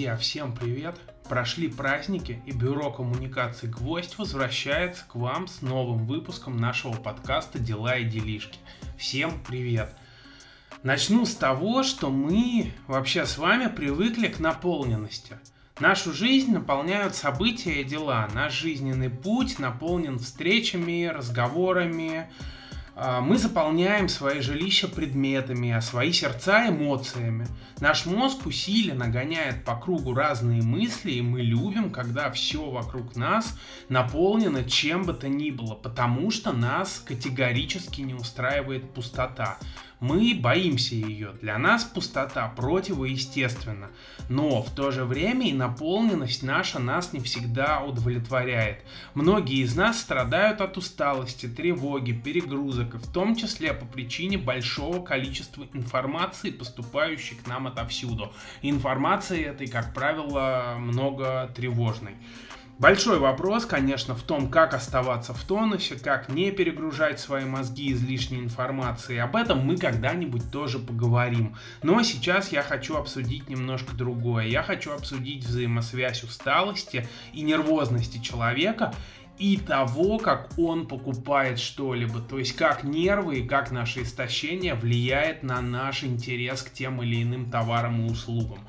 Друзья, всем привет! Прошли праздники, и Бюро коммуникаций «Гвоздь» возвращается к вам с новым выпуском нашего подкаста «Дела и делишки». Всем привет! Начну с того, что мы вообще с вами привыкли к наполненности. Нашу жизнь наполняют события и дела. Наш жизненный путь наполнен встречами, разговорами, а, мы заполняем свои жилища предметами, а свои сердца эмоциями. Наш мозг усиленно гоняет по кругу разные мысли, и мы любим, когда все вокруг нас наполнено чем бы то ни было, потому что нас категорически не устраивает пустота. Мы боимся ее. Для нас пустота противоестественна. Но в то же время и наполненность наша нас не всегда удовлетворяет. Многие из нас страдают от усталости, тревоги, перегрузок, и в том числе по причине большого количества информации, поступающей к нам отовсюду. информации этой, как правило, много тревожной. Большой вопрос, конечно, в том, как оставаться в тонусе, как не перегружать свои мозги излишней информацией. Об этом мы когда-нибудь тоже поговорим. Но сейчас я хочу обсудить немножко другое. Я хочу обсудить взаимосвязь усталости и нервозности человека и того, как он покупает что-либо. То есть как нервы и как наше истощение влияет на наш интерес к тем или иным товарам и услугам.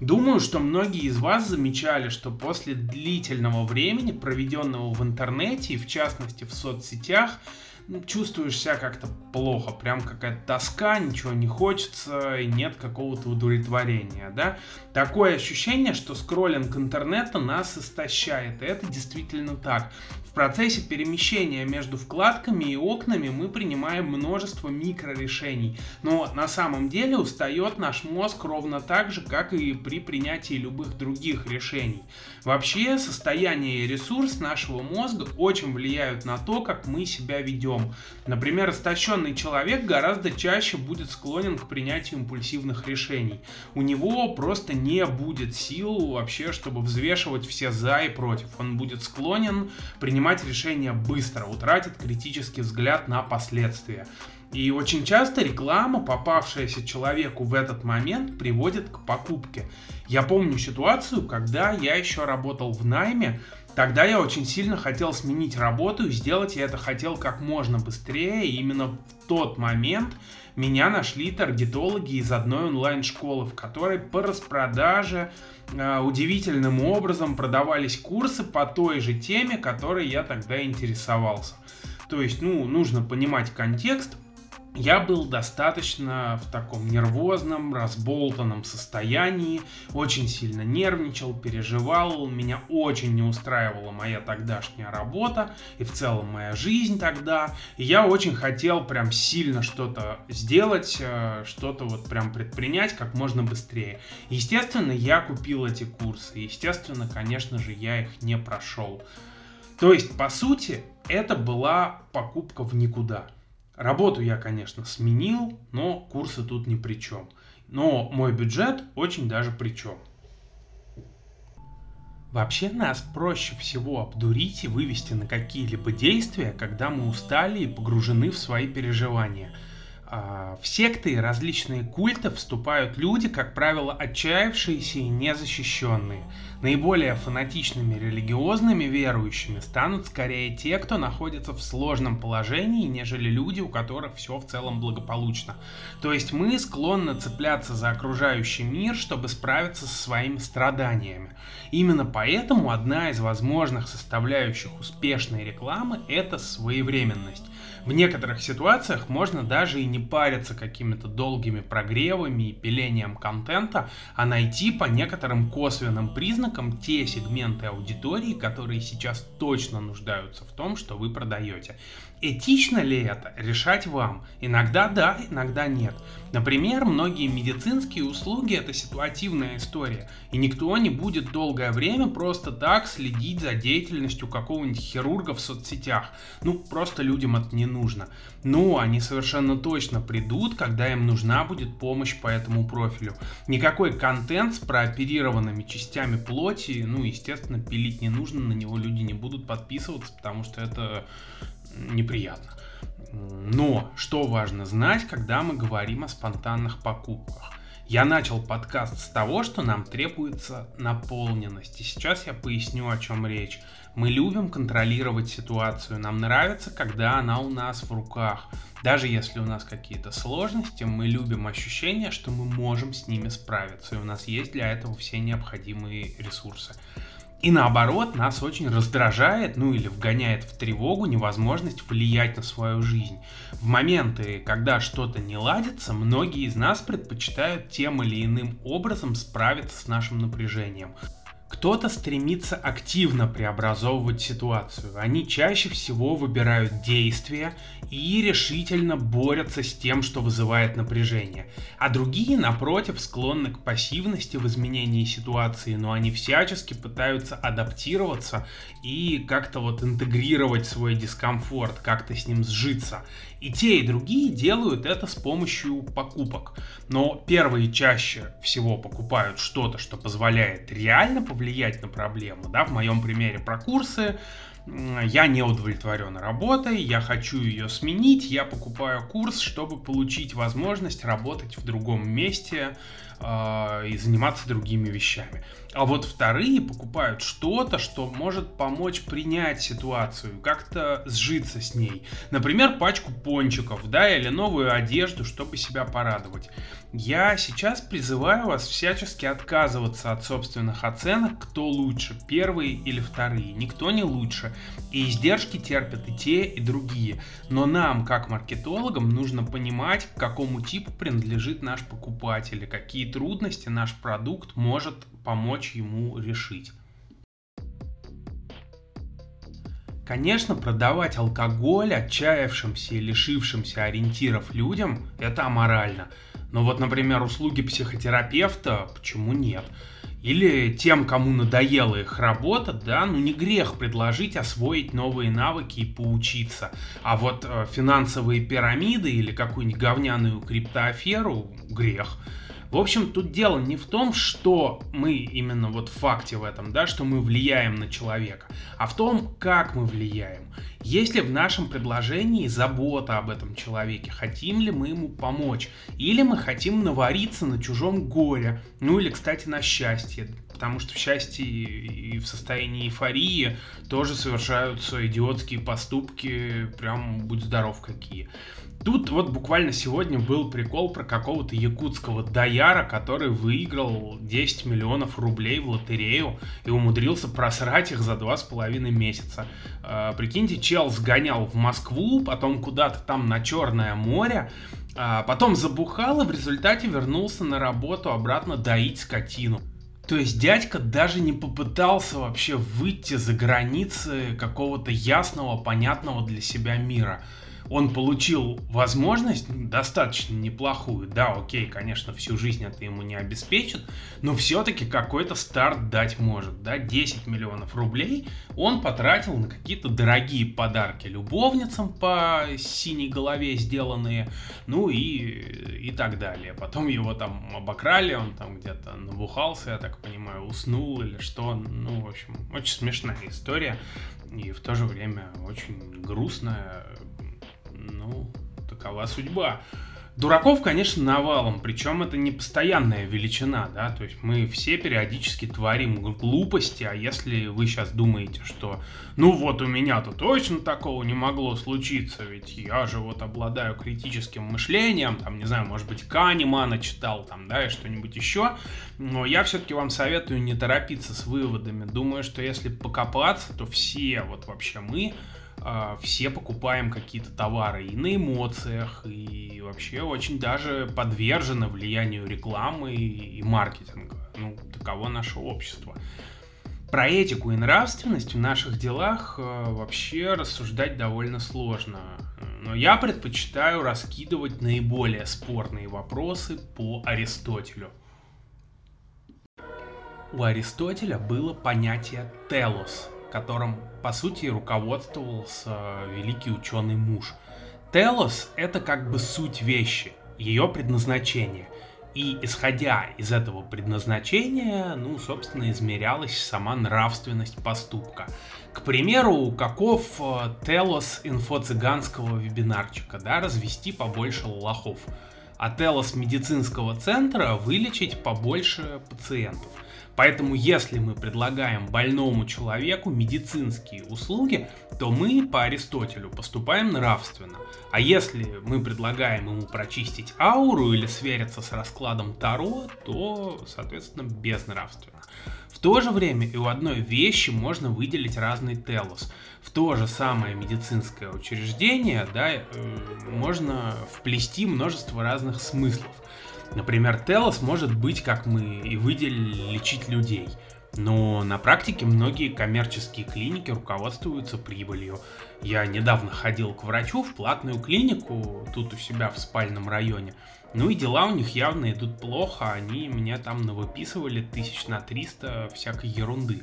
Думаю, что многие из вас замечали, что после длительного времени, проведенного в интернете и в частности в соцсетях, ну, чувствуешь себя как-то плохо, прям какая-то тоска, ничего не хочется и нет какого-то удовлетворения, да. Такое ощущение, что скроллинг интернета нас истощает, и это действительно так процессе перемещения между вкладками и окнами мы принимаем множество микрорешений, но на самом деле устает наш мозг ровно так же, как и при принятии любых других решений. Вообще, состояние и ресурс нашего мозга очень влияют на то, как мы себя ведем. Например, истощенный человек гораздо чаще будет склонен к принятию импульсивных решений. У него просто не будет сил вообще, чтобы взвешивать все за и против. Он будет склонен принимать решения быстро, утратит критический взгляд на последствия. И очень часто реклама, попавшаяся человеку в этот момент, приводит к покупке. Я помню ситуацию, когда я еще работал в найме, Тогда я очень сильно хотел сменить работу и сделать я это хотел как можно быстрее. И именно в тот момент меня нашли таргетологи из одной онлайн-школы, в которой по распродаже э, удивительным образом продавались курсы по той же теме, которой я тогда интересовался. То есть, ну, нужно понимать контекст, я был достаточно в таком нервозном, разболтанном состоянии, очень сильно нервничал, переживал, меня очень не устраивала моя тогдашняя работа и в целом моя жизнь тогда. И я очень хотел прям сильно что-то сделать, э, что-то вот прям предпринять как можно быстрее. Естественно, я купил эти курсы, естественно, конечно же, я их не прошел. То есть, по сути, это была покупка в никуда. Работу я, конечно, сменил, но курсы тут ни при чем. Но мой бюджет очень даже при чем. Вообще нас проще всего обдурить и вывести на какие-либо действия, когда мы устали и погружены в свои переживания – в секты различные культы вступают люди, как правило, отчаявшиеся и незащищенные. Наиболее фанатичными религиозными верующими станут скорее те, кто находится в сложном положении, нежели люди, у которых все в целом благополучно. То есть мы склонны цепляться за окружающий мир, чтобы справиться со своими страданиями. Именно поэтому одна из возможных составляющих успешной рекламы – это своевременность. В некоторых ситуациях можно даже и не париться какими-то долгими прогревами и пилением контента, а найти по некоторым косвенным признакам те сегменты аудитории, которые сейчас точно нуждаются в том, что вы продаете. Этично ли это? Решать вам. Иногда да, иногда нет. Например, многие медицинские услуги это ситуативная история, и никто не будет долгое время просто так следить за деятельностью какого-нибудь хирурга в соцсетях. Ну, просто людям это не нужно. Но они совершенно точно придут, когда им нужна будет помощь по этому профилю. Никакой контент с прооперированными частями плоти, ну, естественно, пилить не нужно, на него люди не будут подписываться, потому что это неприятно. Но что важно знать, когда мы говорим о спонтанных покупках? Я начал подкаст с того, что нам требуется наполненность. И сейчас я поясню, о чем речь. Мы любим контролировать ситуацию. Нам нравится, когда она у нас в руках. Даже если у нас какие-то сложности, мы любим ощущение, что мы можем с ними справиться. И у нас есть для этого все необходимые ресурсы. И наоборот, нас очень раздражает, ну или вгоняет в тревогу невозможность влиять на свою жизнь. В моменты, когда что-то не ладится, многие из нас предпочитают тем или иным образом справиться с нашим напряжением. Кто-то стремится активно преобразовывать ситуацию. Они чаще всего выбирают действия и решительно борются с тем, что вызывает напряжение. А другие, напротив, склонны к пассивности в изменении ситуации, но они всячески пытаются адаптироваться и как-то вот интегрировать свой дискомфорт, как-то с ним сжиться. И те, и другие делают это с помощью покупок. Но первые чаще всего покупают что-то, что позволяет реально повлиять на проблему. Да? В моем примере про курсы я не удовлетворен работой, я хочу ее сменить, я покупаю курс, чтобы получить возможность работать в другом месте э, и заниматься другими вещами. А вот вторые покупают что-то, что может помочь принять ситуацию, как-то сжиться с ней. Например, пачку пончиков, да, или новую одежду, чтобы себя порадовать. Я сейчас призываю вас всячески отказываться от собственных оценок, кто лучше, первые или вторые. Никто не лучше. И издержки терпят и те, и другие. Но нам, как маркетологам, нужно понимать, к какому типу принадлежит наш покупатель, и какие трудности наш продукт может помочь ему решить. Конечно, продавать алкоголь отчаявшимся и лишившимся ориентиров людям – это аморально – но вот, например, услуги психотерапевта, почему нет? Или тем, кому надоела их работа, да, ну не грех предложить освоить новые навыки и поучиться. А вот э, финансовые пирамиды или какую-нибудь говняную криптоаферу – грех. В общем, тут дело не в том, что мы именно вот в факте в этом, да, что мы влияем на человека, а в том, как мы влияем. Есть ли в нашем предложении забота об этом человеке? Хотим ли мы ему помочь? Или мы хотим навариться на чужом горе? Ну или, кстати, на счастье. Потому что в счастье и в состоянии эйфории тоже совершаются идиотские поступки, прям будь здоров какие. Тут вот буквально сегодня был прикол про какого-то якутского даяра, который выиграл 10 миллионов рублей в лотерею и умудрился просрать их за два с половиной месяца. Э, прикиньте, чел сгонял в Москву, потом куда-то там на Черное море, а потом забухал и в результате вернулся на работу обратно доить скотину. То есть дядька даже не попытался вообще выйти за границы какого-то ясного, понятного для себя мира он получил возможность достаточно неплохую. Да, окей, конечно, всю жизнь это ему не обеспечит, но все-таки какой-то старт дать может. Да, 10 миллионов рублей он потратил на какие-то дорогие подарки любовницам по синей голове сделанные, ну и, и так далее. Потом его там обокрали, он там где-то набухался, я так понимаю, уснул или что. Ну, в общем, очень смешная история и в то же время очень грустная, ну, такова судьба. Дураков, конечно, навалом, причем это не постоянная величина, да, то есть мы все периодически творим глупости, а если вы сейчас думаете, что ну вот у меня-то точно такого не могло случиться, ведь я же вот обладаю критическим мышлением, там, не знаю, может быть, Канемана читал, там, да, и что-нибудь еще, но я все-таки вам советую не торопиться с выводами, думаю, что если покопаться, то все, вот вообще мы, все покупаем какие-то товары и на эмоциях, и вообще очень даже подвержены влиянию рекламы и маркетинга. Ну, таково наше общество. Про этику и нравственность в наших делах а, вообще рассуждать довольно сложно. Но я предпочитаю раскидывать наиболее спорные вопросы по Аристотелю. У Аристотеля было понятие «телос», которым, по сути, руководствовался великий ученый муж. Телос — это как бы суть вещи, ее предназначение. И исходя из этого предназначения, ну, собственно, измерялась сама нравственность поступка. К примеру, каков э, телос инфо-цыганского вебинарчика, да, развести побольше лохов. а телос медицинского центра вылечить побольше пациентов. Поэтому если мы предлагаем больному человеку медицинские услуги, то мы по Аристотелю поступаем нравственно. А если мы предлагаем ему прочистить ауру или свериться с раскладом Таро, то, соответственно, безнравственно. В то же время и у одной вещи можно выделить разный телос. В то же самое медицинское учреждение да, э, можно вплести множество разных смыслов. Например, Телос может быть, как мы и выделили, лечить людей. Но на практике многие коммерческие клиники руководствуются прибылью. Я недавно ходил к врачу в платную клинику, тут у себя в спальном районе. Ну и дела у них явно идут плохо, они меня там навыписывали тысяч на 300 всякой ерунды.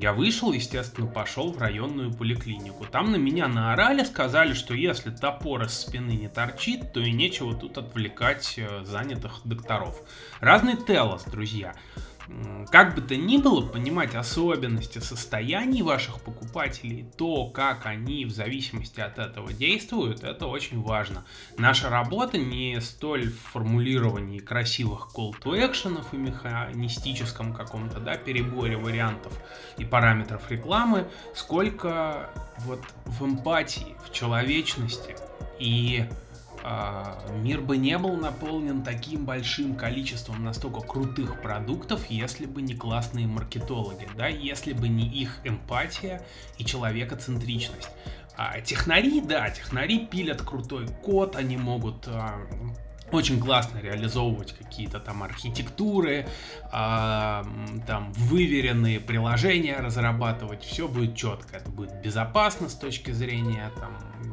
Я вышел, естественно, пошел в районную поликлинику. Там на меня наорали, сказали, что если топор из спины не торчит, то и нечего тут отвлекать э, занятых докторов. Разный телос, друзья. Как бы то ни было, понимать особенности состояний ваших покупателей, то, как они в зависимости от этого действуют, это очень важно. Наша работа не столь в формулировании красивых call to action и механистическом каком-то да, переборе вариантов и параметров рекламы, сколько вот в эмпатии, в человечности и мир бы не был наполнен таким большим количеством настолько крутых продуктов, если бы не классные маркетологи, да, если бы не их эмпатия и человекоцентричность. А технари, да, технари пилят крутой код, они могут а, очень классно реализовывать какие-то там архитектуры, а, там выверенные приложения разрабатывать, все будет четко, это будет безопасно с точки зрения там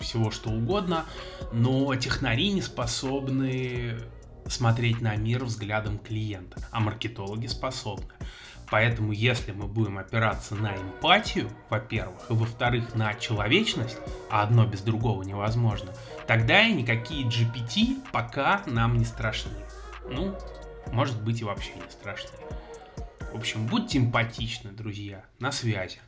всего что угодно, но технари не способны смотреть на мир взглядом клиента, а маркетологи способны. Поэтому если мы будем опираться на эмпатию, во-первых, и во-вторых, на человечность, а одно без другого невозможно, тогда и никакие GPT пока нам не страшны. Ну, может быть и вообще не страшны. В общем, будьте эмпатичны, друзья. На связи.